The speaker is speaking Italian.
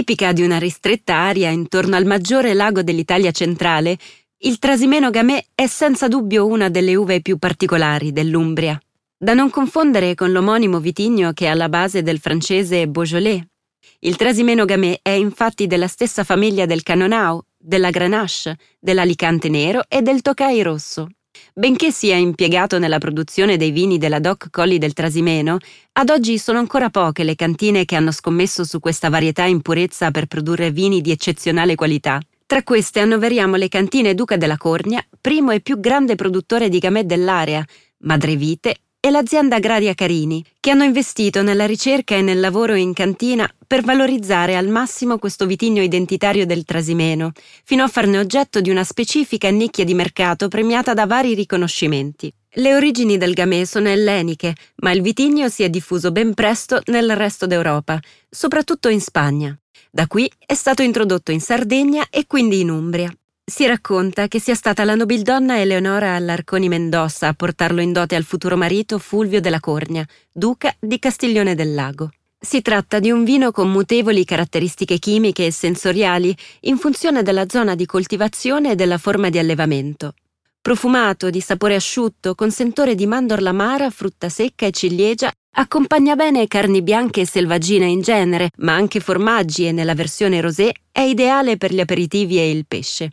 Tipica di una ristretta area intorno al maggiore lago dell'Italia centrale, il Trasimeno Gamay è senza dubbio una delle uve più particolari dell'Umbria, da non confondere con l'omonimo vitigno che è alla base del francese Beaujolais. Il Trasimeno Gamay è infatti della stessa famiglia del Canonau, della Grenache, dell'Alicante nero e del Tokai rosso. Benché sia impiegato nella produzione dei vini della Doc Colli del Trasimeno, ad oggi sono ancora poche le cantine che hanno scommesso su questa varietà in purezza per produrre vini di eccezionale qualità. Tra queste annoveriamo le cantine Duca della Cornia, primo e più grande produttore di gamè dell'area, Madrevite e l'azienda agraria Carini, che hanno investito nella ricerca e nel lavoro in cantina per valorizzare al massimo questo vitigno identitario del Trasimeno, fino a farne oggetto di una specifica nicchia di mercato premiata da vari riconoscimenti. Le origini del gamè sono elleniche, ma il vitigno si è diffuso ben presto nel resto d'Europa, soprattutto in Spagna. Da qui è stato introdotto in Sardegna e quindi in Umbria. Si racconta che sia stata la nobildonna Eleonora Allarconi Mendoza a portarlo in dote al futuro marito Fulvio della Cornia, duca di Castiglione del Lago. Si tratta di un vino con mutevoli caratteristiche chimiche e sensoriali in funzione della zona di coltivazione e della forma di allevamento. Profumato, di sapore asciutto, con sentore di mandorla amara, frutta secca e ciliegia, accompagna bene carni bianche e selvaggine in genere, ma anche formaggi e nella versione rosé è ideale per gli aperitivi e il pesce.